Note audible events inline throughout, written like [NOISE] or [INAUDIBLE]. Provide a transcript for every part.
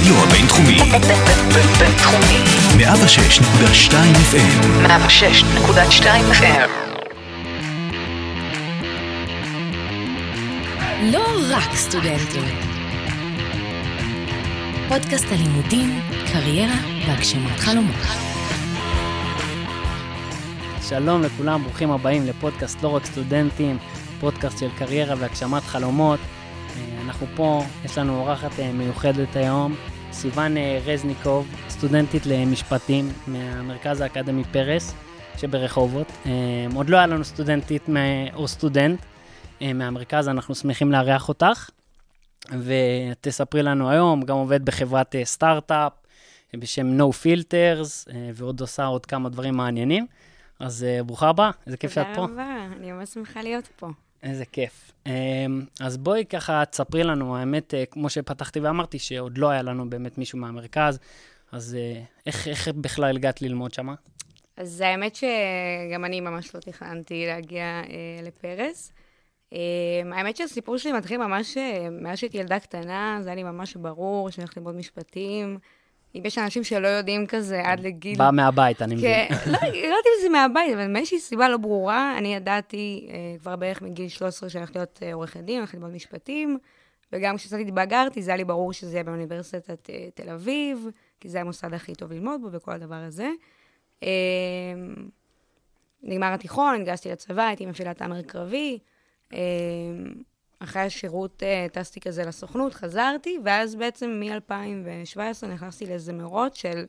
הרדיו הבינתחומי. בינתחומי. 106.2 FM. 106.2 FM. לא רק סטודנטים. פודקאסט הלימודים, קריירה והגשמת חלומות. שלום לכולם, ברוכים הבאים לפודקאסט לא רק סטודנטים, פודקאסט של קריירה והגשמת חלומות. אה, אנחנו פה, יש לנו אורחת אה, מיוחדת היום, סיוון אה, רזניקוב, סטודנטית למשפטים מהמרכז האקדמי פרס שברחובות. עוד לא היה לנו סטודנטית או סטודנט מהמרכז, אנחנו שמחים לארח אותך. ותספרי לנו היום, גם עובד בחברת סטארט-אפ בשם No Filters, ועוד עושה עוד כמה דברים מעניינים. אז ברוכה הבאה, איזה כיף שאת פה. תודה רבה, אני ממש שמחה להיות פה. איזה כיף. אמ, אז בואי ככה תספרי לנו, האמת, אה, כמו שפתחתי ואמרתי, שעוד לא היה לנו באמת מישהו מהמרכז, אז אה, איך, איך בכלל הגעת ללמוד שמה? אז האמת שגם אני ממש לא תכננתי להגיע אה, לפרס. אה, האמת שהסיפור שלי מתחיל ממש, אה, מאז שהייתי ילדה קטנה, זה היה לי ממש ברור שאני הולכת ללמוד משפטים. אם יש אנשים שלא יודעים כזה עד לגיל... בא מהבית, אני מבין. כן, לא, לא יודעת אם זה מהבית, אבל מאיזושהי סיבה לא ברורה, אני ידעתי אה, כבר בערך מגיל 13 שאני הולכת להיות אה, עורכת דין, הולכת ללמוד משפטים, וגם כשקצת התבגרתי, זה היה לי ברור שזה יהיה באוניברסיטת אה, תל אביב, כי זה המוסד הכי טוב ללמוד בו וכל הדבר הזה. אה, נגמר התיכון, התגייסתי לצבא, הייתי מפעילת תאמר קרבי. אחרי השירות אה, טסתי כזה לסוכנות, חזרתי, ואז בעצם מ-2017 נכנסתי לאיזה מרוץ של,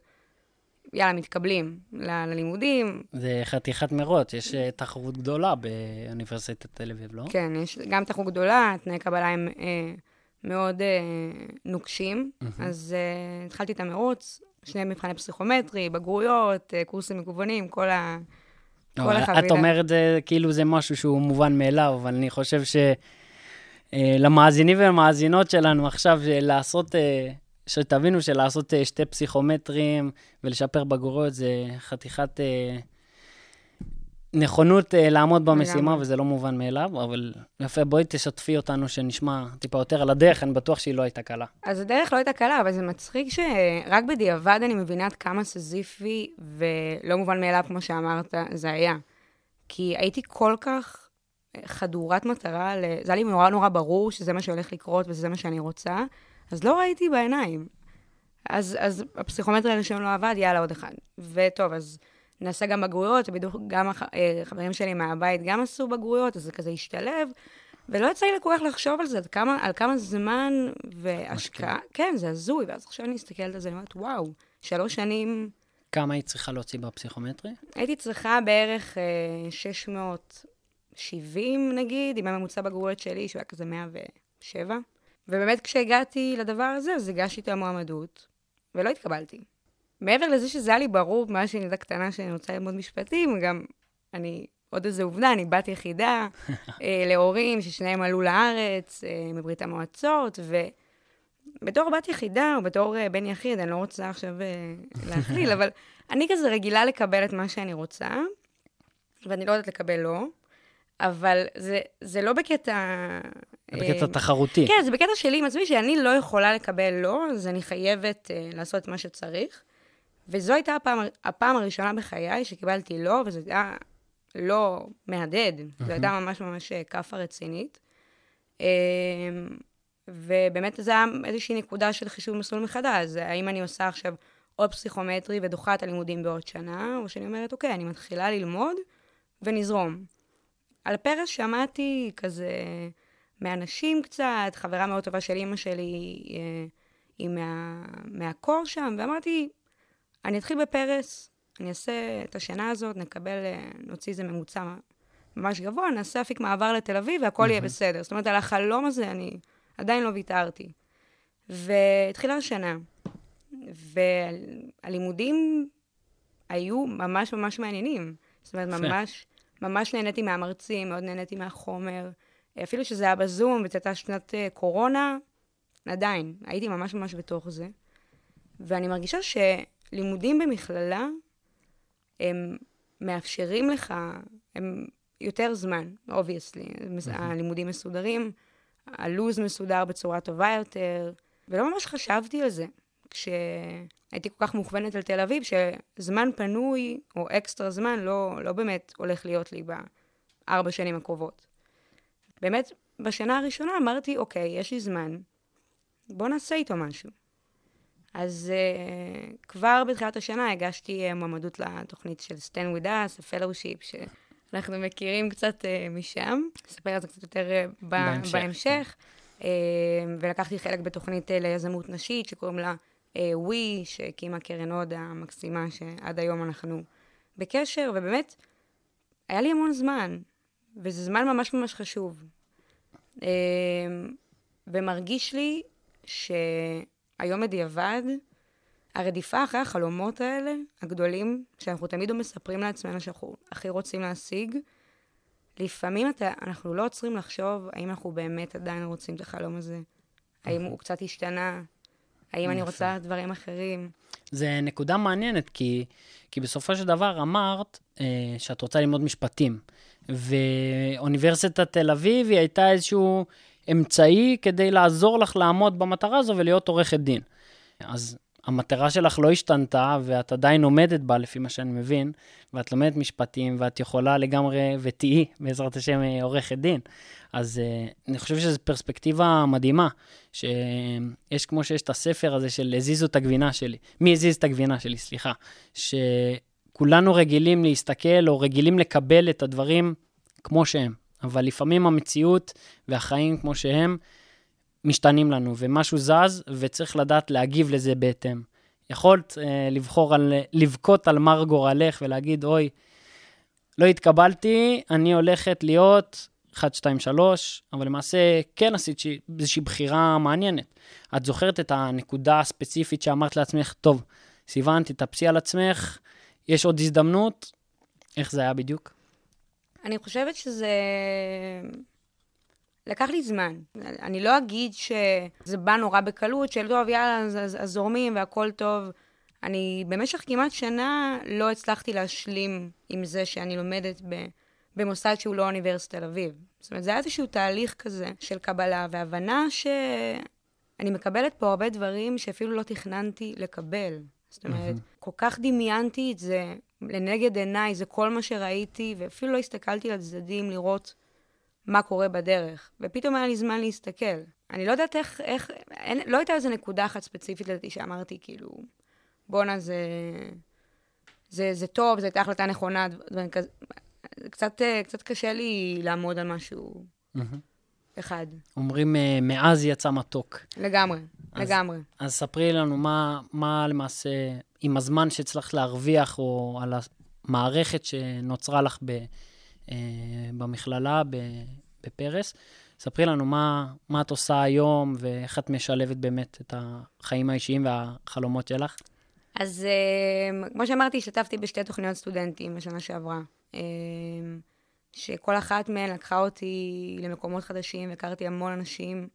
יאללה, מתקבלים ל- ללימודים. זה חתיכת מרוץ, יש אה, תחרות גדולה באוניברסיטת תל אביב, לא? כן, יש גם תחרות גדולה, תנאי קבלה הם אה, מאוד אה, נוקשים, mm-hmm. אז אה, התחלתי את המרוץ, שני מבחני פסיכומטרי, בגרויות, אה, קורסים מקוונים, כל ה... כל החבילה. את אומרת כאילו זה משהו שהוא מובן מאליו, אבל אני חושב ש... אה, למאזינים ולמאזינות שלנו עכשיו, לעשות, אה, שתבינו שלעשות אה, שתי פסיכומטרים ולשפר בגרויות זה חתיכת נכונות לעמוד במשימה, וזה לא מובן מאליו, אבל יפה, בואי תשתפי אותנו שנשמע טיפה יותר על הדרך, אני בטוח שהיא לא הייתה קלה. אז הדרך לא הייתה קלה, אבל זה מצחיק שרק בדיעבד אני מבינה עד כמה סזיפי ולא מובן מאליו, כמו שאמרת, זה היה. כי הייתי כל כך חדורת מטרה, זה היה לי נורא נורא ברור שזה מה שהולך לקרות וזה מה שאני רוצה, אז לא ראיתי בעיניים. אז, אז הפסיכומטרי הראשון לא עבד, יאללה, עוד אחד. וטוב, אז נעשה גם בגרויות, בדיוק גם החברים אה, שלי מהבית גם עשו בגרויות, אז זה כזה השתלב. ולא יצא לי כל כך לחשוב על זה, על כמה, על כמה זמן והשקעה, כן, זה הזוי, ואז עכשיו אני מסתכלת על זה, אני אומרת, וואו, שלוש שנים... כמה היית צריכה להוציא בפסיכומטרי? הייתי צריכה בערך אה, 600 70 נגיד, עם הממוצע בגרויות שלי, שהוא היה כזה 107. ובאמת כשהגעתי לדבר הזה, אז הגשתי את המועמדות, ולא התקבלתי. מעבר לזה שזה היה לי ברור, מאז שאני ילדה קטנה שאני רוצה ללמוד משפטים, גם אני, עוד איזו עובדה, אני בת יחידה [LAUGHS] אה, להורים ששניהם עלו לארץ אה, מברית המועצות, ובתור בת יחידה, או בתור אה, בן יחיד, אני לא רוצה עכשיו אה, להכליל, [LAUGHS] אבל אני כזה רגילה לקבל את מה שאני רוצה, ואני לא יודעת לקבל לא. אבל זה, זה לא בקטע... זה בקטע אה, תחרותי. כן, זה בקטע שלי עם עצמי, שאני לא יכולה לקבל לא, אז אני חייבת uh, לעשות את מה שצריך. וזו הייתה הפעם, הפעם הראשונה בחיי שקיבלתי לא, וזה היה לא מהדהד, mm-hmm. זו הייתה ממש ממש אה, כאפה רצינית. Uh, ובאמת זו הייתה איזושהי נקודה של חישוב מסלול מחדש, זה האם אני עושה עכשיו עוד פסיכומטרי ודוחה את הלימודים בעוד שנה, או שאני אומרת, אוקיי, אני מתחילה ללמוד ונזרום. על פרס שמעתי כזה מאנשים קצת, חברה מאוד טובה של אימא שלי אה, היא מה, מהקור שם, ואמרתי, אני אתחיל בפרס, אני אעשה את השנה הזאת, נקבל, אה, נוציא איזה ממוצע ממש גבוה, נעשה אפיק מעבר לתל אביב והכל יהיה בסדר. זאת אומרת, על החלום הזה אני עדיין לא ויתרתי. והתחילה השנה, והלימודים היו ממש ממש מעניינים. זאת אומרת, ממש ממש נהניתי מהמרצים, מאוד נהניתי מהחומר. אפילו שזה היה בזום וזו הייתה שנת uh, קורונה, עדיין, הייתי ממש ממש בתוך זה. ואני מרגישה שלימודים במכללה, הם מאפשרים לך, הם יותר זמן, obviously. הלימודים מסודרים, הלו"ז מסודר בצורה טובה יותר, ולא ממש חשבתי על זה. כשהייתי כל כך מוכוונת על תל אביב, שזמן פנוי או אקסטרה זמן לא, לא באמת הולך להיות לי בארבע שנים הקרובות. באמת, בשנה הראשונה אמרתי, אוקיי, יש לי זמן, בוא נעשה איתו משהו. אז uh, כבר בתחילת השנה הגשתי uh, מועמדות לתוכנית של Stand With Us, ה-Fellowship, שאנחנו מכירים קצת uh, משם. אספר על זה קצת יותר uh, בהמשך. בהמשך. Uh, ולקחתי חלק בתוכנית uh, ליזמות נשית, שקוראים לה ווי, uh, שהקימה קרן הוד המקסימה, שעד היום אנחנו בקשר, ובאמת, היה לי המון זמן, וזה זמן ממש ממש חשוב. Uh, ומרגיש לי ש... היום בדיעבד, הרדיפה אחרי החלומות האלה, הגדולים, שאנחנו תמיד מספרים לעצמנו שאנחנו הכי רוצים להשיג, לפעמים אתה, אנחנו לא עוצרים לחשוב האם אנחנו באמת עדיין רוצים את החלום הזה. האם הוא קצת השתנה? האם אני רוצה דברים אחרים? זה נקודה מעניינת, כי, כי בסופו של דבר אמרת אה, שאת רוצה ללמוד משפטים, ואוניברסיטת תל אביב היא הייתה איזשהו אמצעי כדי לעזור לך לעמוד במטרה הזו ולהיות עורכת דין. אז המטרה שלך לא השתנתה, ואת עדיין עומדת בה, לפי מה שאני מבין, ואת לומדת משפטים, ואת יכולה לגמרי, ותהיי, בעזרת השם, עורכת דין. אז uh, אני חושב שזו פרספקטיבה מדהימה, שיש כמו שיש את הספר הזה של הזיזו את הגבינה שלי, מי הזיז את הגבינה שלי, סליחה, שכולנו רגילים להסתכל, או רגילים לקבל את הדברים כמו שהם. אבל לפעמים המציאות והחיים כמו שהם משתנים לנו, ומשהו זז, וצריך לדעת להגיב לזה בהתאם. יכולת אה, לבחור על, לבכות על מר גורלך ולהגיד, אוי, לא התקבלתי, אני הולכת להיות 1, 2, 3, אבל למעשה כן עשית איזושהי בחירה מעניינת. את זוכרת את הנקודה הספציפית שאמרת לעצמך, טוב, סיוון, תתאפסי על עצמך, יש עוד הזדמנות, איך זה היה בדיוק? אני חושבת שזה... לקח לי זמן. אני לא אגיד שזה בא נורא בקלות, של טוב, יאללה, אז, אז, אז זורמים והכל טוב. אני במשך כמעט שנה לא הצלחתי להשלים עם זה שאני לומדת ב, במוסד שהוא לא אוניברסיטת תל אביב. זאת אומרת, זה היה איזשהו תהליך כזה של קבלה והבנה שאני מקבלת פה הרבה דברים שאפילו לא תכננתי לקבל. זאת אומרת, mm-hmm. כל כך דמיינתי את זה לנגד עיניי, זה כל מה שראיתי, ואפילו לא הסתכלתי לצדדים לראות מה קורה בדרך. ופתאום היה לי זמן להסתכל. אני לא יודעת איך, איך, אין, לא הייתה איזו נקודה אחת ספציפית לדעתי שאמרתי, כאילו, בואנה, זה, זה, זה טוב, זו הייתה החלטה נכונה, כזה. קצת, קצת קשה לי לעמוד על משהו mm-hmm. אחד. אומרים, אה, מאז יצא מתוק. לגמרי, אז, לגמרי. אז ספרי לנו מה, מה למעשה עם הזמן שהצלחת להרוויח, או על המערכת שנוצרה לך ב, אה, במכללה בפרס. ספרי לנו מה, מה את עושה היום, ואיך את משלבת באמת את החיים האישיים והחלומות שלך. אז אה, כמו שאמרתי, השתתפתי בשתי תוכניות סטודנטים בשנה שעברה. אה, שכל אחת מהן לקחה אותי למקומות חדשים, והכרתי המון אנשים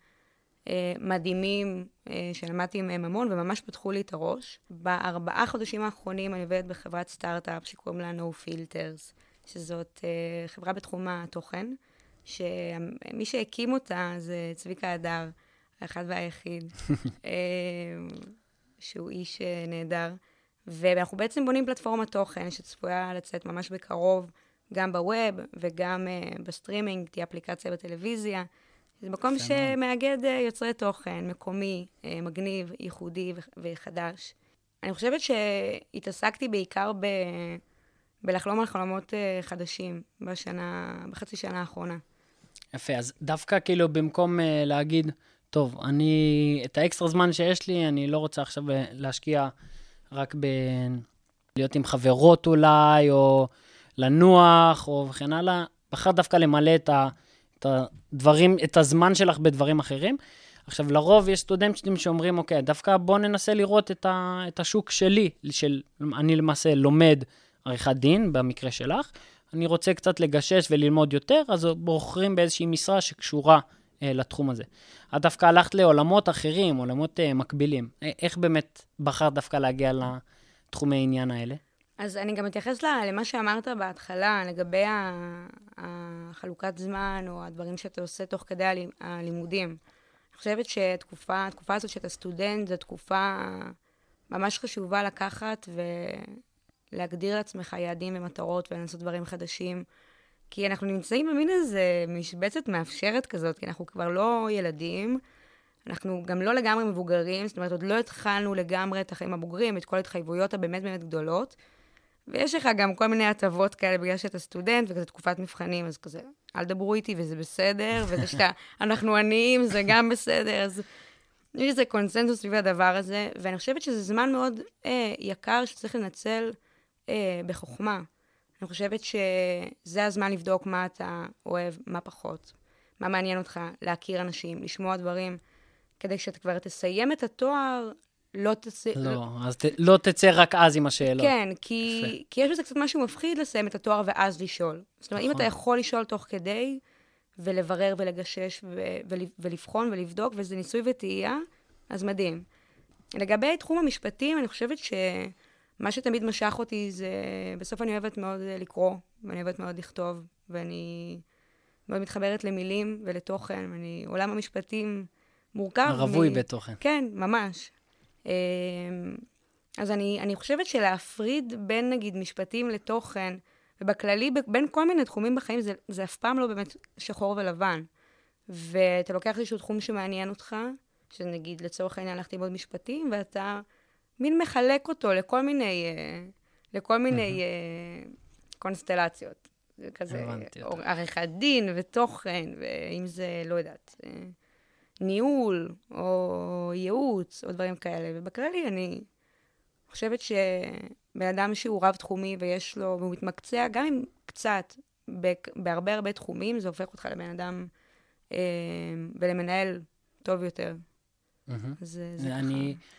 מדהימים שלמדתי מהם המון, וממש פתחו לי את הראש. בארבעה חודשים האחרונים אני עובדת בחברת סטארט-אפ שקוראים לה No Filters, שזאת אה, חברה בתחום התוכן, שמי שהקים אותה זה צביקה הדר, האחד והיחיד, [LAUGHS] שהוא איש נהדר. ואנחנו בעצם בונים פלטפורמת תוכן שצפויה לצאת ממש בקרוב, גם ב web וגם בסטרימינג, תהיה אפליקציה בטלוויזיה. זה מקום שמאגד אה, יוצרי תוכן, מקומי, אה, מגניב, ייחודי וחדש. אני חושבת שהתעסקתי בעיקר ב... בלחלום על חלומות אה, חדשים בשנה, בחצי שנה האחרונה. יפה, אז דווקא כאילו במקום להגיד, טוב, אני, את האקסטרה זמן שיש לי, אני לא רוצה עכשיו להשקיע רק ב... להיות עם חברות אולי, או לנוח, או וכן הלאה, בחר דווקא למלא את ה... את הדברים, את הזמן שלך בדברים אחרים. עכשיו, לרוב יש סטודנטים שאומרים, אוקיי, דווקא בוא ננסה לראות את, ה, את השוק שלי, של, אני למעשה לומד עריכת דין, במקרה שלך, אני רוצה קצת לגשש וללמוד יותר, אז בוחרים באיזושהי משרה שקשורה אה, לתחום הזה. את דווקא הלכת לעולמות אחרים, עולמות אה, מקבילים. אה, איך באמת בחרת דווקא להגיע לתחומי העניין האלה? אז אני גם אתייחס למה שאמרת בהתחלה, לגבי החלוקת זמן, או הדברים שאתה עושה תוך כדי הלימודים. אני חושבת שהתקופה הזאת שאתה סטודנט, זו תקופה ממש חשובה לקחת ולהגדיר לעצמך יעדים ומטרות ולנסות דברים חדשים. כי אנחנו נמצאים במין איזה משבצת מאפשרת כזאת, כי אנחנו כבר לא ילדים, אנחנו גם לא לגמרי מבוגרים, זאת אומרת, עוד לא התחלנו לגמרי את החיים הבוגרים, את כל ההתחייבויות הבאמת באמת גדולות. ויש לך גם כל מיני הטבות כאלה בגלל שאתה סטודנט וכזה תקופת מבחנים, אז כזה, אל דברו איתי וזה בסדר, וזה שאתה, אנחנו עניים, זה גם בסדר, אז יש איזה קונסנזוס סביב הדבר הזה, ואני חושבת שזה זמן מאוד אה, יקר שצריך לנצל אה, בחוכמה. אני חושבת שזה הזמן לבדוק מה אתה אוהב, מה פחות, מה מעניין אותך, להכיר אנשים, לשמוע דברים, כדי שאתה כבר תסיים את התואר, לא תצא... לא, אז ת, לא תצא רק אז עם השאלות. כן, כי, כי יש בזה קצת משהו מפחיד לסיים את התואר ואז לשאול. זאת אומרת, אם נכון. אתה יכול לשאול תוך כדי, ולברר ולגשש ו- ול- ולבחון ולבדוק, וזה ניסוי וטעייה, אז מדהים. לגבי תחום המשפטים, אני חושבת שמה שתמיד משך אותי זה... בסוף אני אוהבת מאוד אה, לקרוא, ואני אוהבת מאוד לכתוב, ואני מאוד מתחברת למילים ולתוכן, ואני... עולם המשפטים מורכב. רווי מ- בתוכן. כן, ממש. אמ, אז אני, אני חושבת שלהפריד בין, נגיד, משפטים לתוכן, ובכללי, בין כל מיני תחומים בחיים, זה, זה אף פעם לא באמת שחור ולבן. ואתה לוקח איזשהו תחום שמעניין אותך, שנגיד, לצורך העניין, הלכתי ללמוד משפטים, ואתה מין מחלק אותו לכל מיני, אה, לכל מיני אה, קונסטלציות. זה כזה. עריכת דין ותוכן, ואם זה, לא יודעת, אה, ניהול, או ייעוץ, או דברים כאלה. ובכללי, אני חושבת שבן אדם שהוא רב-תחומי ויש לו, והוא מתמקצע, גם אם קצת, בהרבה הרבה תחומים, זה הופך אותך לבן אדם ולמנהל טוב יותר. אז זה, זה ככה.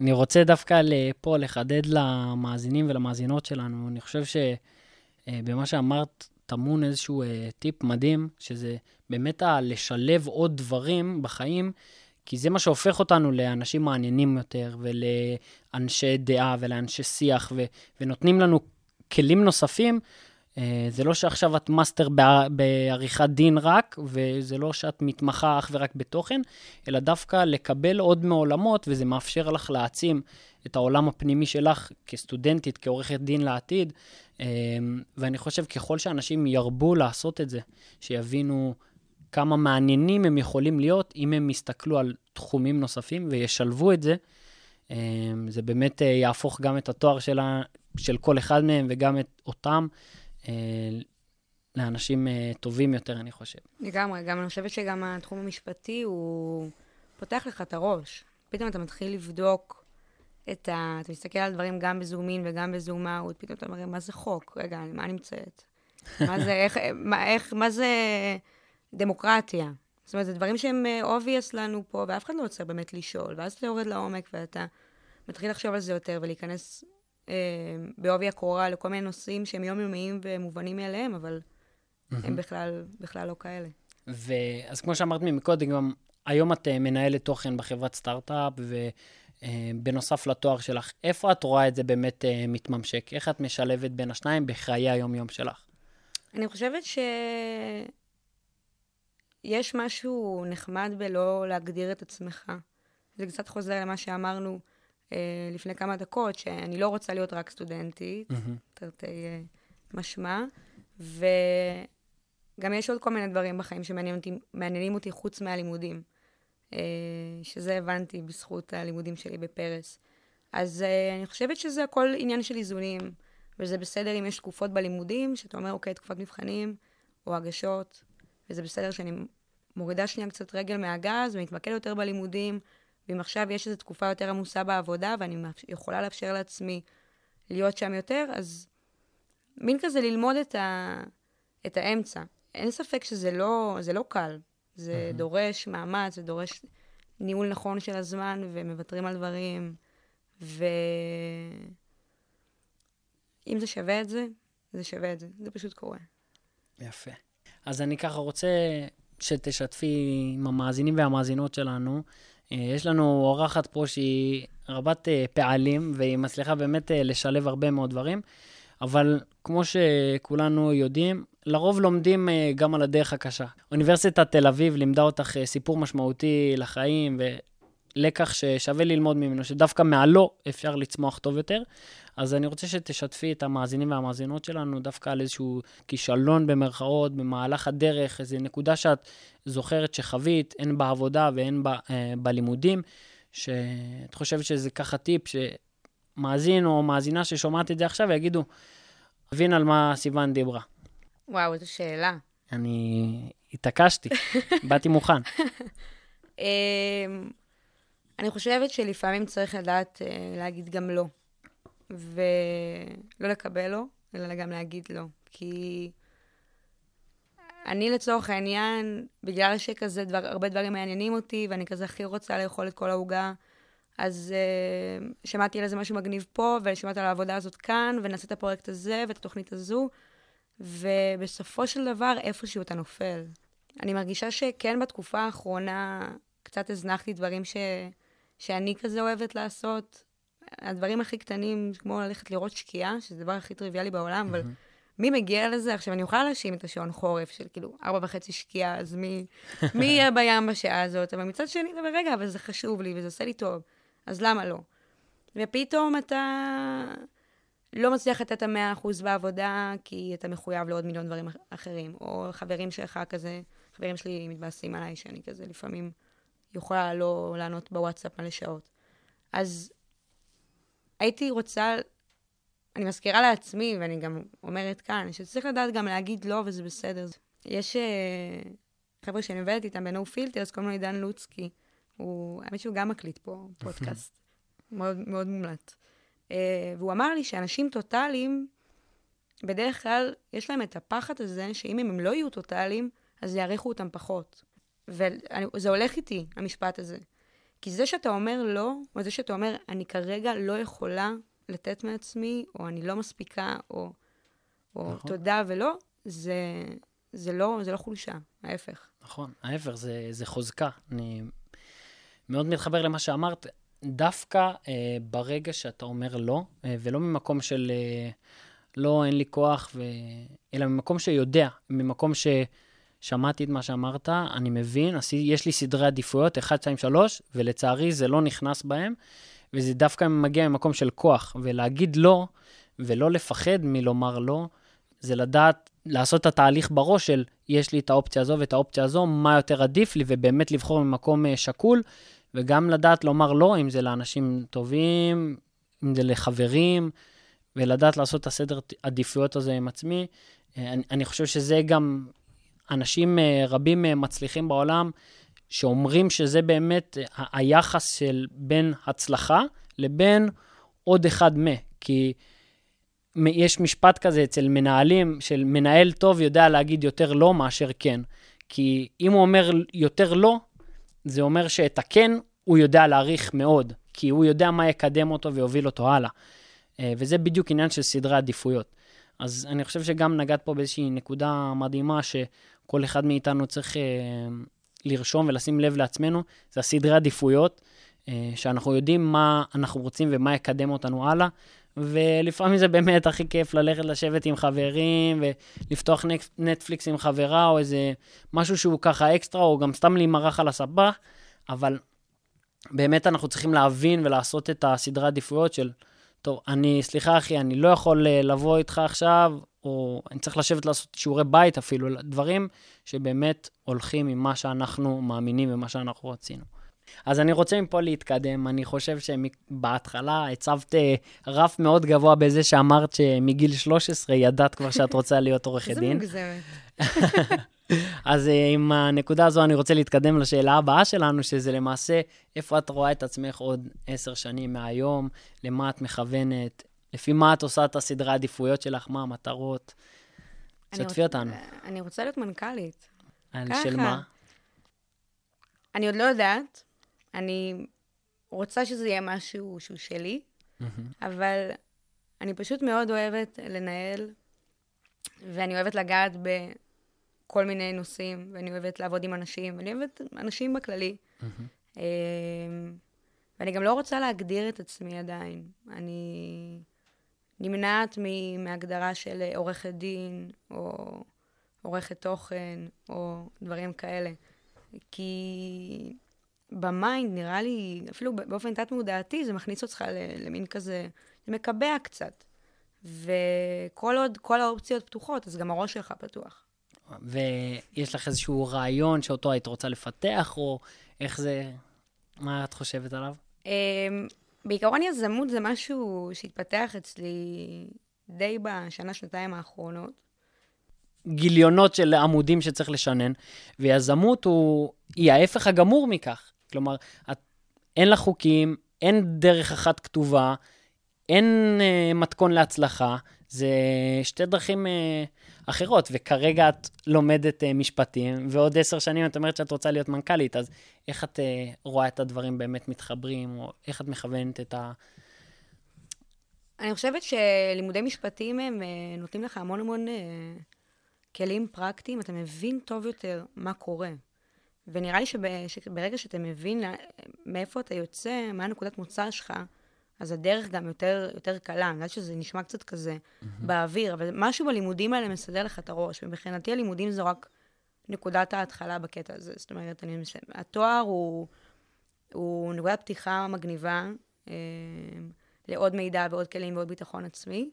אני, רוצה דווקא פה לחדד למאזינים ולמאזינות שלנו. אני חושב שבמה שאמרת טמון איזשהו אה, טיפ מדהים, שזה באמת לשלב עוד דברים בחיים, כי זה מה שהופך אותנו לאנשים מעניינים יותר, ולאנשי דעה ולאנשי שיח, ו, ונותנים לנו כלים נוספים. אה, זה לא שעכשיו את מאסטר בע- בעריכת דין רק, וזה לא שאת מתמחה אך ורק בתוכן, אלא דווקא לקבל עוד מעולמות, וזה מאפשר לך להעצים את העולם הפנימי שלך כסטודנטית, כעורכת דין לעתיד. אה, ואני חושב ככל שאנשים ירבו לעשות את זה, שיבינו כמה מעניינים הם יכולים להיות, אם הם יסתכלו על תחומים נוספים וישלבו את זה, אה, זה באמת יהפוך גם את התואר שלה, של כל אחד מהם וגם את אותם לאנשים אה, טובים יותר, אני חושב. לגמרי, גם אני חושבת שגם התחום המשפטי הוא פותח לך את הראש. פתאום אתה מתחיל לבדוק את ה... אתה מסתכל על דברים גם בזום אין וגם בזום אאוט, פתאום אתה אומר, מה זה חוק? רגע, מה אני נמצאת? מה זה, איך, מה, איך, מה זה דמוקרטיה? זאת אומרת, זה דברים שהם obvious לנו פה, ואף אחד לא רוצה באמת לשאול. ואז אתה יורד לעומק ואתה מתחיל לחשוב על זה יותר ולהיכנס אה, בעובי הקורה לכל מיני נושאים שהם יומיומיים ומובנים מאליהם, אבל הם בכלל, בכלל לא כאלה. ואז כמו שאמרת מקודם, גם היום את אה, מנהלת תוכן בחברת סטארט-אפ, ובנוסף לתואר שלך, איפה את רואה את זה באמת אה, מתממשק? איך את משלבת בין השניים בחיי היום-יום שלך? אני חושבת שיש משהו נחמד בלא להגדיר את עצמך. זה קצת חוזר למה שאמרנו אה, לפני כמה דקות, שאני לא רוצה להיות רק סטודנטית, תרתי אה, משמע, וגם יש עוד כל מיני דברים בחיים שמעניינים אותי, חוץ מהלימודים, אה, שזה הבנתי בזכות הלימודים שלי בפרס. אז אה, אני חושבת שזה הכל עניין של איזונים, וזה בסדר אם יש תקופות בלימודים, שאתה אומר, אוקיי, תקופת מבחנים או הגשות, וזה בסדר שאני מורידה שנייה קצת רגל מהגז ומתמקד יותר בלימודים, ואם עכשיו יש איזו תקופה יותר עמוסה בעבודה, ואני יכולה לאפשר לעצמי להיות שם יותר, אז מין כזה ללמוד את, ה... את האמצע. אין ספק שזה לא, זה לא קל. זה דורש מאמץ, זה דורש ניהול נכון של הזמן, ומוותרים על דברים, ו... אם זה שווה את זה, זה שווה את זה. זה פשוט קורה. יפה. אז אני ככה רוצה שתשתפי עם המאזינים והמאזינות שלנו. אה, יש לנו אורחת פה שהיא רבת אה, פעלים, והיא מצליחה באמת אה, לשלב הרבה מאוד דברים, אבל כמו שכולנו יודעים, לרוב לומדים גם על הדרך הקשה. אוניברסיטת תל אביב לימדה אותך סיפור משמעותי לחיים, לקח ששווה ללמוד ממנו, שדווקא מהלא אפשר לצמוח טוב יותר. אז אני רוצה שתשתפי את המאזינים והמאזינות שלנו דווקא על איזשהו כישלון במרכאות, במהלך הדרך, איזו נקודה שאת זוכרת שחווית, הן בעבודה והן ב, אה, בלימודים, שאת חושבת שזה ככה טיפ, שמאזין או מאזינה ששומעת את זה עכשיו יגידו, מבין על מה סיוון דיברה. וואו, איזו שאלה. אני התעקשתי, באתי מוכן. [LAUGHS] אני חושבת שלפעמים צריך לדעת אה, להגיד גם לא. ולא לקבל לא, אלא גם להגיד לא. כי אני לצורך העניין, בגלל שכזה דבר, הרבה דברים מעניינים אותי, ואני כזה הכי רוצה לאכול את כל העוגה, אז uh, שמעתי על איזה משהו מגניב פה, ושמעתי על העבודה הזאת כאן, ונעשה את הפרויקט הזה ואת התוכנית הזו, ובסופו של דבר איפשהו אתה נופל. אני מרגישה שכן בתקופה האחרונה קצת הזנחתי דברים ש... שאני כזה אוהבת לעשות. הדברים הכי קטנים, כמו ללכת לראות שקיעה, שזה הדבר הכי טריוויאלי בעולם, אבל מי מגיע לזה? עכשיו, אני יכולה להאשים את השעון חורף של כאילו ארבע וחצי שקיעה, אז מי, [LAUGHS] מי יהיה בים בשעה הזאת? אבל מצד שני, אבל רגע, אבל זה חשוב לי וזה עושה לי טוב, אז למה לא? ופתאום אתה לא מצליח לתת את המאה אחוז בעבודה, כי אתה מחויב לעוד מיליון דברים אחרים. או חברים שלך כזה, חברים שלי מתבאסים עליי, שאני כזה לפעמים יכולה לא לענות בוואטסאפ מלא שעות. אז הייתי רוצה, אני מזכירה לעצמי, ואני גם אומרת כאן, שצריך לדעת גם להגיד לא, וזה בסדר. יש uh, חבר'ה שאני עובדת איתם בנו פילטר, אז קוראים לו עידן לוצקי. הוא, האמת שהוא גם מקליט פה פודקאסט, [LAUGHS] מאוד, מאוד מומלט. Uh, והוא אמר לי שאנשים טוטאליים, בדרך כלל יש להם את הפחד הזה, שאם הם לא יהיו טוטאליים, אז יעריכו אותם פחות. וזה הולך איתי, המשפט הזה. כי זה שאתה אומר לא, או זה שאתה אומר, אני כרגע לא יכולה לתת מעצמי, או אני לא מספיקה, או, או נכון. תודה ולא, זה, זה, לא, זה לא חולשה, ההפך. נכון, ההפך, זה, זה חוזקה. אני מאוד מתחבר למה שאמרת. דווקא אה, ברגע שאתה אומר לא, אה, ולא ממקום של אה, לא, אין לי כוח, ו... אלא ממקום שיודע, ממקום ש... שמעתי את מה שאמרת, אני מבין, יש לי סדרי עדיפויות, 1, 2, 3, ולצערי זה לא נכנס בהם, וזה דווקא מגיע ממקום של כוח, ולהגיד לא, ולא לפחד מלומר לא, זה לדעת לעשות את התהליך בראש של יש לי את האופציה הזו ואת האופציה הזו, מה יותר עדיף לי, ובאמת לבחור ממקום אה, שקול, וגם לדעת לומר לא, אם זה לאנשים טובים, אם זה לחברים, ולדעת לעשות את הסדר עדיפויות הזה עם עצמי. אה, אני, אני חושב שזה גם אנשים אה, רבים אה, מצליחים בעולם, שאומרים שזה באמת אה, היחס של בין הצלחה לבין עוד אחד מה. כי יש משפט כזה אצל מנהלים, של מנהל טוב יודע להגיד יותר לא מאשר כן. כי אם הוא אומר יותר לא, זה אומר שאת הכן הוא יודע להעריך מאוד, כי הוא יודע מה יקדם אותו ויוביל אותו הלאה. וזה בדיוק עניין של סדרי עדיפויות. אז אני חושב שגם נגעת פה באיזושהי נקודה מדהימה, ש... כל אחד מאיתנו צריך אה, לרשום ולשים לב לעצמנו, זה הסדרי עדיפויות, אה, שאנחנו יודעים מה אנחנו רוצים ומה יקדם אותנו הלאה. ולפעמים זה באמת הכי כיף ללכת לשבת עם חברים ולפתוח נטפליקס עם חברה או איזה משהו שהוא ככה אקסטרה, או גם סתם להימרח על הספה, אבל באמת אנחנו צריכים להבין ולעשות את הסדרי עדיפויות של, טוב, אני, סליחה אחי, אני לא יכול אה, לבוא איתך עכשיו, או אני צריך לשבת לעשות שיעורי בית אפילו, דברים שבאמת הולכים עם מה שאנחנו מאמינים ומה שאנחנו רצינו. אז אני רוצה מפה להתקדם. אני חושב שבהתחלה הצבת אה, רף מאוד גבוה בזה שאמרת שמגיל 13 ידעת כבר שאת רוצה להיות עורכת דין. איזה מוגזמת. [LAUGHS] אז אה, עם הנקודה הזו אני רוצה להתקדם לשאלה הבאה שלנו, שזה למעשה, איפה את רואה את עצמך עוד עשר שנים מהיום, למה את מכוונת, לפי מה את עושה את הסדרי העדיפויות שלך, מה המטרות? שתפי אותנו. אני רוצה להיות מנכ"לית. של מה? אני עוד לא יודעת. אני רוצה שזה יהיה משהו שהוא שלי, אבל אני פשוט מאוד אוהבת לנהל, ואני אוהבת לגעת בכל מיני נושאים, ואני אוהבת לעבוד עם אנשים, ואני אוהבת אנשים בכללי. אמ, ואני גם לא רוצה להגדיר את עצמי עדיין. אני נמנעת מהגדרה של עורכת דין, או עורכת תוכן, או דברים כאלה. כי ב mind, נראה לי, אפילו באופן תת-מודעתי, זה מכניס אותך למין כזה, זה מקבע קצת. וכל עוד כל האופציות פתוחות, אז גם הראש שלך פתוח. ויש לך איזשהו רעיון שאותו היית רוצה לפתח, או איך זה, מה את חושבת עליו? בעיקרון יזמות זה משהו שהתפתח אצלי די בשנה, שנתיים האחרונות. גיליונות של עמודים שצריך לשנן, ויזמות הוא, היא ההפך הגמור מכך. כלומר, את, אין לה חוקים, אין דרך אחת כתובה, אין אה, מתכון להצלחה, זה שתי דרכים אה, אחרות, וכרגע את לומדת אה, משפטים, ועוד עשר שנים את אומרת שאת רוצה להיות מנכ"לית, אז איך את אה, רואה את הדברים באמת מתחברים, או איך את מכוונת את ה... אני חושבת שלימודי משפטים הם נותנים לך המון המון כלים פרקטיים, אתה מבין טוב יותר מה קורה. ונראה לי שב, שברגע שאתה מבין מאיפה אתה יוצא, מה הנקודת מוצא שלך, אז הדרך גם יותר, יותר קלה. אני יודעת שזה נשמע קצת כזה mm-hmm. באוויר, אבל משהו בלימודים האלה מסדר לך את הראש. ומבחינתי הלימודים זה רק נקודת ההתחלה בקטע הזה. זאת אומרת, אני, מס- התואר הוא, הוא נקודת פתיחה מגניבה אה, לעוד מידע ועוד כלים ועוד ביטחון עצמי.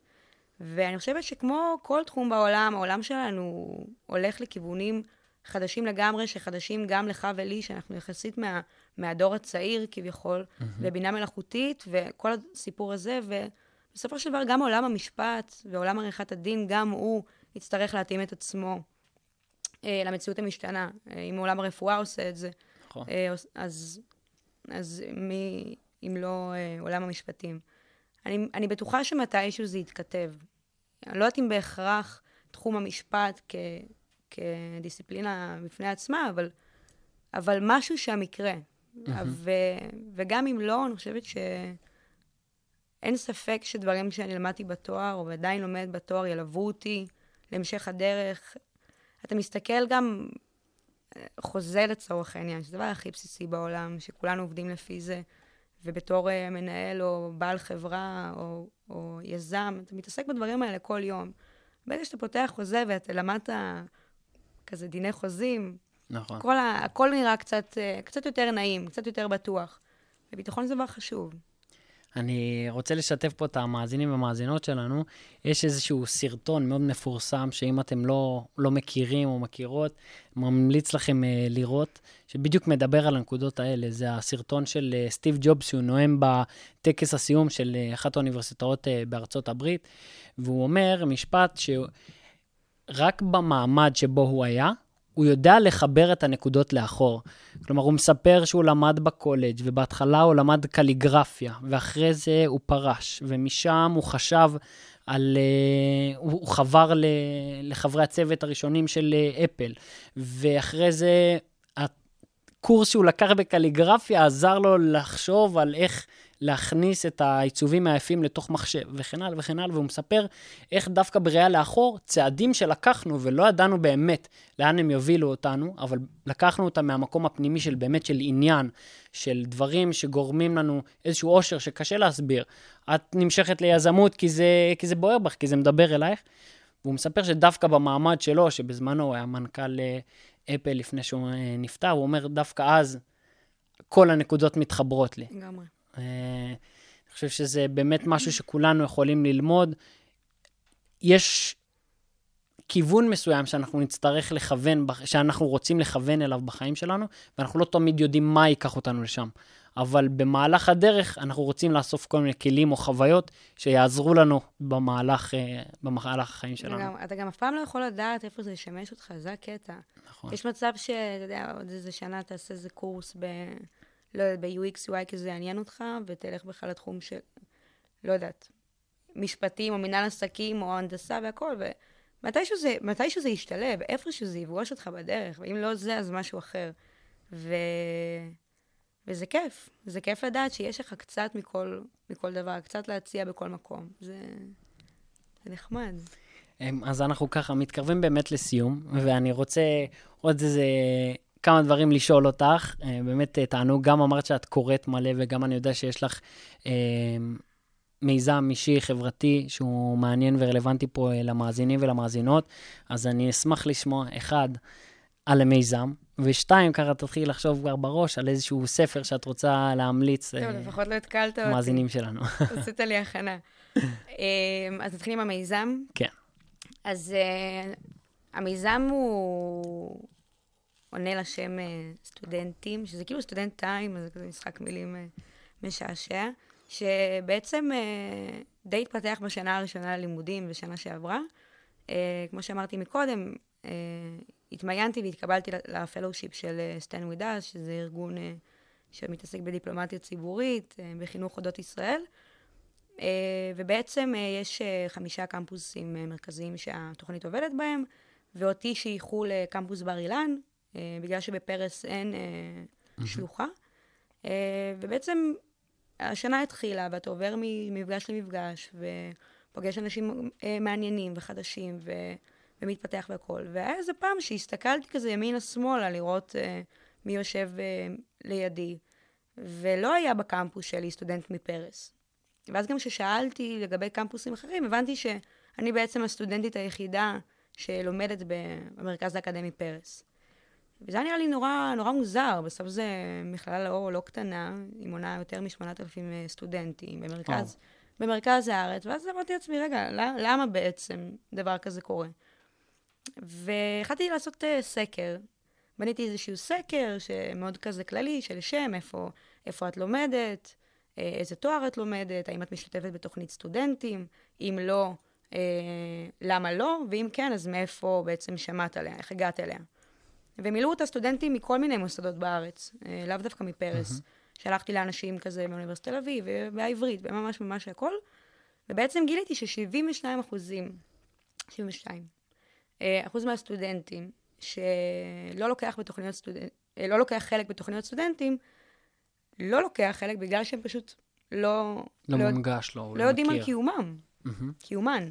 ואני חושבת שכמו כל תחום בעולם, העולם שלנו הולך לכיוונים חדשים לגמרי, שחדשים גם לך ולי, שאנחנו יחסית מה, מהדור הצעיר כביכול, mm-hmm. ובינה מלאכותית, וכל הסיפור הזה, ובסופו של דבר גם עולם המשפט ועולם עריכת הדין, גם הוא יצטרך להתאים את עצמו אה, למציאות המשתנה. אה, אם עולם הרפואה עושה את זה, נכון. אה, אז, אז מי אם לא אה, עולם המשפטים? אני, אני בטוחה שמתישהו זה יתכתב. אני לא יודעת אם בהכרח תחום המשפט כ, כדיסציפלינה בפני עצמה, אבל, אבל משהו שם יקרה. ו, וגם אם לא, אני חושבת שאין ספק שדברים שאני למדתי בתואר, או עדיין לומדת בתואר, ילוו אותי להמשך הדרך. אתה מסתכל גם, אה, חוזה לצורך העניין, שזה הדבר הכי בסיסי בעולם, שכולנו עובדים לפי זה. ובתור uh, מנהל או בעל חברה או, או יזם, אתה מתעסק בדברים האלה כל יום. ברגע שאתה פותח חוזה ואתה למדת כזה דיני חוזים, נכון. כל ה, הכל נראה קצת, uh, קצת יותר נעים, קצת יותר בטוח. וביטחון זה דבר חשוב. אני רוצה לשתף פה את המאזינים והמאזינות שלנו. יש איזשהו סרטון מאוד מפורסם, שאם אתם לא, לא מכירים או מכירות, ממליץ לכם uh, לראות, שבדיוק מדבר על הנקודות האלה. זה הסרטון של uh, סטיב ג'ובס, שהוא נואם בטקס הסיום של uh, אחת האוניברסיטאות uh, בארצות הברית, והוא אומר משפט שרק במעמד שבו הוא היה, הוא יודע לחבר את הנקודות לאחור. כלומר, הוא מספר שהוא למד בקולג', ובהתחלה הוא למד קליגרפיה, ואחרי זה הוא פרש, ומשם הוא חשב על... Uh, הוא, חבר לחברי הצוות הראשונים של uh, אפל, ואחרי זה הקורס שהוא לקח בקליגרפיה עזר לו לחשוב על איך להכניס את העיצובים היפים לתוך מחשב, וכן הלאה וכן הלאה, והוא מספר איך דווקא בראייה לאחור, צעדים שלקחנו ולא ידענו באמת לאן הם יובילו אותנו, אבל לקחנו אותם מהמקום הפנימי של באמת של עניין, של דברים שגורמים לנו איזשהו אושר שקשה להסביר. את נמשכת ליזמות כי זה, כי זה בוער בך, כי זה מדבר אלייך. והוא מספר שדווקא במעמד שלו, שבזמנו הוא היה מנכ"ל אפל לפני שהוא אה, נפטר, הוא אומר, דווקא אז כל הנקודות מתחברות לי. לגמרי. אה, אני חושב שזה באמת משהו שכולנו יכולים ללמוד. יש כיוון מסוים שאנחנו נצטרך לכוון, שאנחנו רוצים לכוון אליו בחיים שלנו, ואנחנו לא תמיד יודעים מה ייקח אותנו לשם. אבל במהלך הדרך אנחנו רוצים לאסוף כל מיני כלים או חוויות שיעזרו לנו במהלך, אה, במהלך החיים שלנו. גם, אתה גם אף פעם לא יכול לדעת איפה זה ישמש אותך, זה הקטע. נכון. יש מצב שאתה יודע, עוד איזה שנה תעשה איזה קורס ב... לא יודעת, ב-UX, UI, כי זה יעניין אותך, ותלך בכלל לתחום של, לא יודעת, משפטים, או מנהל עסקים, או הנדסה והכל, ומתישהו זה, מתישהו זה ישתלב, איפשהו זה יפגוש אותך בדרך, ואם לא זה, אז משהו אחר. ו... וזה כיף, זה כיף לדעת שיש לך קצת מכל, מכל דבר, קצת להציע בכל מקום. זה, זה נחמד. אמ, אז אנחנו ככה מתקרבים באמת לסיום, ואני רוצה עוד איזה כמה דברים לשאול אותך. אה, באמת תענוג, גם אמרת שאת קוראת מלא, וגם אני יודע שיש לך אה, מיזם אישי, חברתי, שהוא מעניין ורלוונטי פה למאזינים ולמאזינות. אז אני אשמח לשמוע, אחד, על המיזם, ושתיים, ככה תתחילי לחשוב כבר בראש על איזשהו ספר שאת רוצה להמליץ טוב, אה, לפחות לא התקלת אותי. למאזינים שלנו. [LAUGHS] עשית לי הכנה. [LAUGHS] אז נתחיל עם המיזם. כן. אז אה, המיזם הוא עונה לשם אה, סטודנטים, שזה כאילו סטודנט טיים, זה כזה משחק מילים אה, משעשע, שבעצם אה, די התפתח בשנה הראשונה ללימודים בשנה שעברה. כמו שאמרתי מקודם, התמיינתי והתקבלתי לפלושיפ של סטן ווידס, שזה ארגון שמתעסק בדיפלומטיה ציבורית, בחינוך אודות ישראל. ובעצם יש חמישה קמפוסים מרכזיים שהתוכנית עובדת בהם, ואותי שייכו לקמפוס בר אילן, בגלל שבפרס אין אה, שלוחה. אה, ובעצם השנה התחילה, ואתה עובר ממפגש למפגש, ופוגש אנשים אה, מעניינים וחדשים, ו... ומתפתח והכול. והיה איזה פעם שהסתכלתי כזה ימינה-שמאלה לראות אה, מי יושב אה, לידי, ולא היה בקמפוס שלי סטודנט מפרס. ואז גם כששאלתי לגבי קמפוסים אחרים, הבנתי שאני בעצם הסטודנטית היחידה שלומדת במרכז האקדמי פרס. וזה היה נראה לי נורא, נורא מוזר, בסוף זה מכללה לא, לא קטנה, היא מונה יותר מ-8,000 סטודנטים במרכז, במרכז הארץ, ואז אמרתי לעצמי, רגע, למה בעצם דבר כזה קורה? והחלטתי לעשות uh, סקר. בניתי איזשהו סקר שמאוד כזה כללי, של שם, איפה, איפה את לומדת, אה, איזה תואר את לומדת, האם את משתתפת בתוכנית סטודנטים, אם לא, אה, למה לא, ואם כן, אז מאיפה בעצם שמעת עליה, איך הגעת אליה. ומילאו אותה סטודנטים מכל מיני מוסדות בארץ, אה, לאו דווקא מפרס. Mm-hmm. שלחתי לאנשים כזה באוניברסיטת תל אביב, ובעברית, וממש ממש הכל. ובעצם גיליתי ש-72 אחוזים, 72, אה, אחוז מהסטודנטים שלא לוקח בתוכניות סטודנט, אה, לא לוקח חלק בתוכניות סטודנטים, לא לוקח חלק בגלל שהם פשוט לא... לא לא, מונגש לו, הוא לא לא יודעים על מכיר. קיומם, מהמם. קיומן.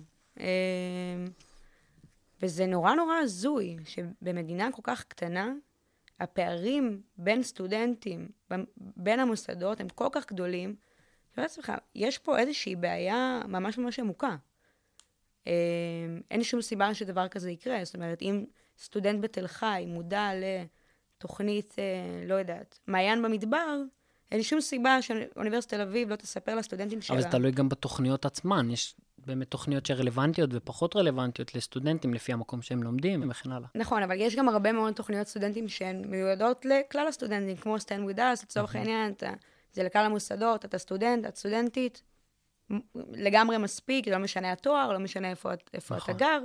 וזה נורא נורא הזוי שבמדינה כל כך קטנה, הפערים בין סטודנטים, בין המוסדות, הם כל כך גדולים, אתה אומר לעצמך, יש פה איזושהי בעיה ממש ממש עמוקה. אה, אין שום סיבה שדבר כזה יקרה. זאת אומרת, אם סטודנט בתל חי מודע לתוכנית, אה, לא יודעת, מעיין במדבר, אין שום סיבה שאוניברסיטת תל אביב לא תספר לסטודנטים שלה. אבל זה תלוי גם בתוכניות עצמן. יש באמת תוכניות שרלוונטיות ופחות רלוונטיות לסטודנטים לפי המקום שהם לומדים וכן הלאה. נכון, אבל יש גם הרבה מאוד תוכניות סטודנטים שהן מיועדות לכלל הסטודנטים, כמו סטן ווידס, לצורך העניין, אתה, זה לכלל המוסדות, אתה סטודנט, את סטודנטית, לגמרי מספיק, לא משנה התואר, לא משנה איפה, איפה נכון. אתה גר.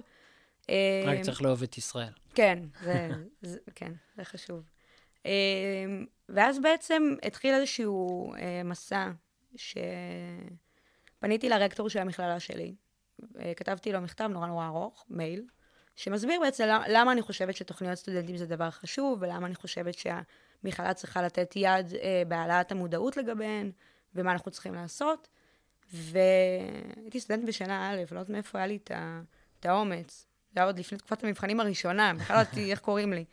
רק צריך לאהוב את ישראל. כן, [LAUGHS] זה, זה, כן, זה חשוב. אה, ואז בעצם התחיל איזשהו אה, מסע שפניתי לרקטור של המכללה שלי. אה, כתבתי לו מכתב נורא נורא ארוך, מייל, שמסביר בעצם למ- למה אני חושבת שתוכניות סטודנטים זה דבר חשוב, ולמה אני חושבת שהמכללה צריכה לתת יד אה, בהעלאת המודעות לגביהן, ומה אנחנו צריכים לעשות. והייתי סטודנט בשנה א', לא יודעת מאיפה היה לי את את האומץ. זה היה עוד לפני תקופת המבחנים הראשונה, בכלל לא ידעתי איך קוראים לי.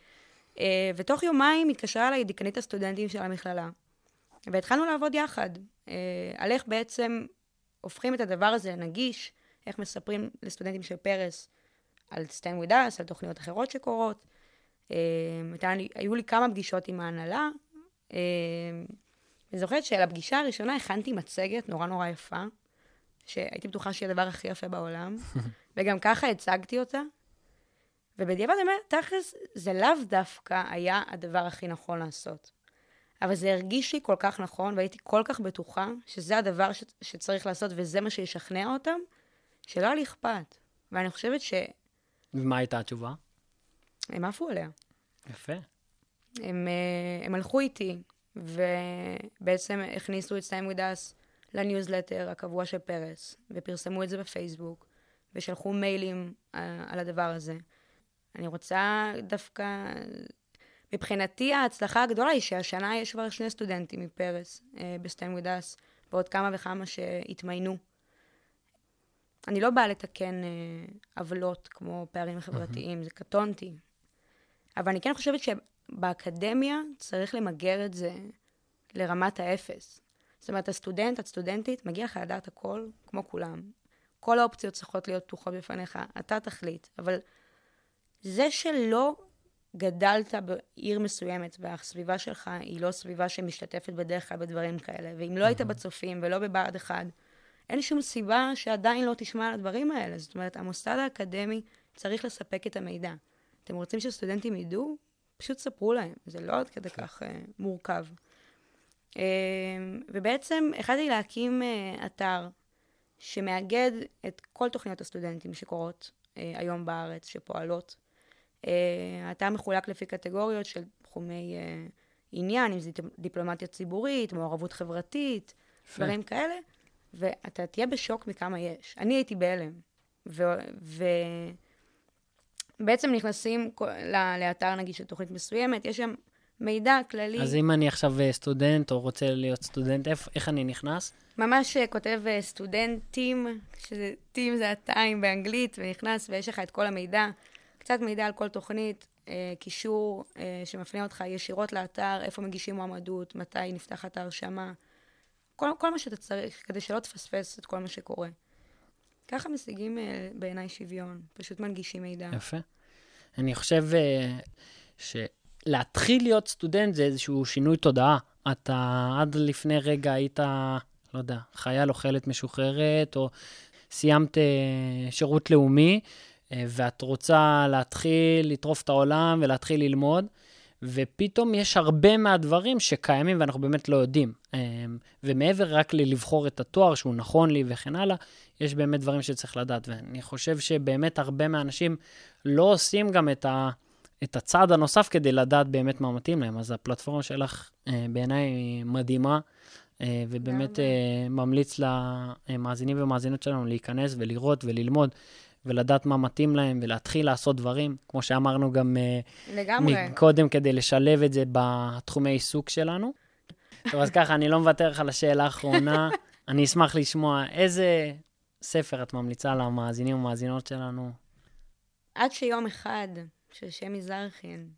Uh, ותוך יומיים התקשרה אליי דיקנית הסטודנטים של המכללה, והתחלנו לעבוד יחד, uh, על איך בעצם הופכים את הדבר הזה לנגיש, איך מספרים לסטודנטים של פרס על סטן ווידס, על תוכניות אחרות שקורות. לי, היו לי כמה פגישות עם ההנהלה. Uh, אני זוכרת שלפגישה הראשונה הכנתי מצגת נורא נורא יפה, שהייתי בטוחה שהיא הדבר הכי יפה בעולם, [LAUGHS] וגם ככה הצגתי אותה. ובדיעבד אני אומרת, תכלס, זה לאו דווקא היה הדבר הכי נכון לעשות. אבל זה הרגיש לי כל כך נכון, והייתי כל כך בטוחה שזה הדבר ש- שצריך לעשות וזה מה שישכנע אותם, שלא היה לי אכפת. ואני חושבת שהם ומה הייתה התשובה? עפו עליה. יפה. הם, אה, הם הלכו איתי, ובעצם הכניסו את StandWithUs לניוזלטר הקבוע של פרס, ופרסמו את זה בפייסבוק, ושלחו מיילים אה, על הדבר הזה. אני רוצה דווקא... מבחינתי ההצלחה הגדולה היא שהשנה יש כבר שני סטודנטים מפרס אה, ב StandWithUs, ועוד כמה וכמה שהתמיינו. אני לא באה לתקן אה, עוולות כמו פערים חברתיים, זה קטונתי. אבל אני כן חושבת שבאקדמיה צריך למגר את זה לרמת האפס. זאת אומרת, הסטודנט, הסטודנטית, מגיע לך לדעת הכל, כמו כולם. כל האופציות צריכות להיות פתוחות בפניך, אתה תחליט. אבל זה שלא גדלת בעיר מסוימת והסביבה שלך היא לא סביבה שמשתתפת בדרך כלל בדברים כאלה, ואם לא היית בצופים ולא בבה"ד 1, אין שום סיבה שעדיין לא תשמע על הדברים האלה. זאת אומרת, המוסד האקדמי צריך לספק את המידע. אתם רוצים שסטודנטים ידעו? פשוט ספרו להם, זה לא עד כדי כך uh, מורכב. Uh, ובעצם החלטתי להקים uh, אתר שמאגד את כל תוכניות הסטודנטים שקורות uh, היום בארץ, שפועלות. Uh, האתר מחולק לפי קטגוריות של תחומי uh, עניין, אם זה דיפלומטיה ציבורית, מעורבות חברתית. דברים כאלה, ואתה תהיה בשוק מכמה יש. אני הייתי בהלם. ובעצם נכנסים לאתר נגיד של תוכנית מסוימת, יש שם מידע כללי, אז אם אני עכשיו אה, סטודנט או רוצה להיות סטודנט, איך אני נכנס? ממש אה, כותב אה, סטודנטים, שזה טים זה הטיים באנגלית, ונכנס ויש לך את כל המידע, קצת מידע על כל תוכנית, אה, קישור אה, שמפנה אותך ישירות לאתר, איפה מגישים מועמדות, מתי נפתחת ההרשמה, כל, כל מה שאתה צריך, כדי שלא תפספס את כל מה שקורה. ככה משיגים אה, בעיניי שוויון, פשוט מנגישים מידע. יפה. אני חושב שלהתחיל להיות סטודנט זה איזשהו שינוי תודעה. אתה עד לפני רגע היית, לא יודע, חייל או חיילת משוחררת, או סיימת שירות לאומי, ואת רוצה להתחיל לטרוף את העולם ולהתחיל ללמוד, ופתאום יש הרבה מהדברים שקיימים ואנחנו באמת לא יודעים. אה, ומעבר רק ללבחור את התואר שהוא נכון לי וכן הלאה, יש באמת דברים שצריך לדעת. ואני חושב שבאמת הרבה מהאנשים לא עושים גם את, ה, את הצעד הנוסף כדי לדעת באמת מה מתאים להם. אז הפלטפורמה שלך אה, בעיניי היא מדהימה, אה, ובאמת אה, ממליץ למאזינים ומאזינות שלנו להיכנס ולראות וללמוד. ולדעת מה מתאים להם, ולהתחיל לעשות דברים, כמו שאמרנו גם אה, לגמרי. מקודם, כדי לשלב את זה בתחומי עיסוק שלנו. טוב, אז ככה, אני לא מוותר לך על השאלה האחרונה. [LAUGHS] אני אשמח לשמוע איזה ספר את ממליצה למאזינים ומאזינות שלנו. עד שיום אחד, של שמי זרחין,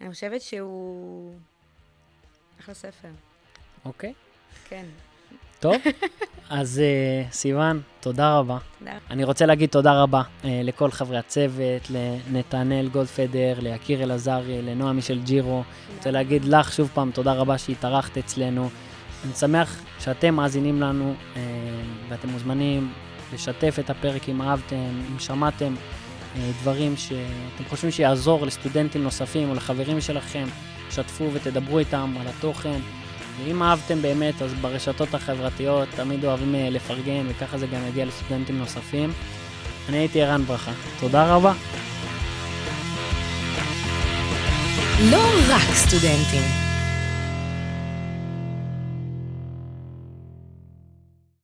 אני חושבת שהוא אחלה ספר, אוקיי? כן. טוב, אז uh, סיוון, תודה רבה. תודה. אני רוצה להגיד תודה רבה uh, לכל חברי הצוות, לנתנאל גולדפדר, ליקיר אלעזרי, לנועה מישל ג'ירו. אני רוצה להגיד לך שוב פעם תודה רבה שהתארחת אצלנו. אני שמח שאתם מאזינים לנו uh, ואתם מוזמנים לשתף את הפרק אם אהבתם, אם שמעתם uh, דברים שאתם חושבים שיעזור לסטודנטים נוספים או לחברים שלכם, שתפו ותדברו איתם על התוכן. ואם אהבתם באמת, אז ברשתות החברתיות תמיד אוהבים אה, לפרגן, וככה זה גם יגיע לסטודנטים נוספים. אני הייתי ערן ברכה. תודה רבה. לא רק סטודנטים.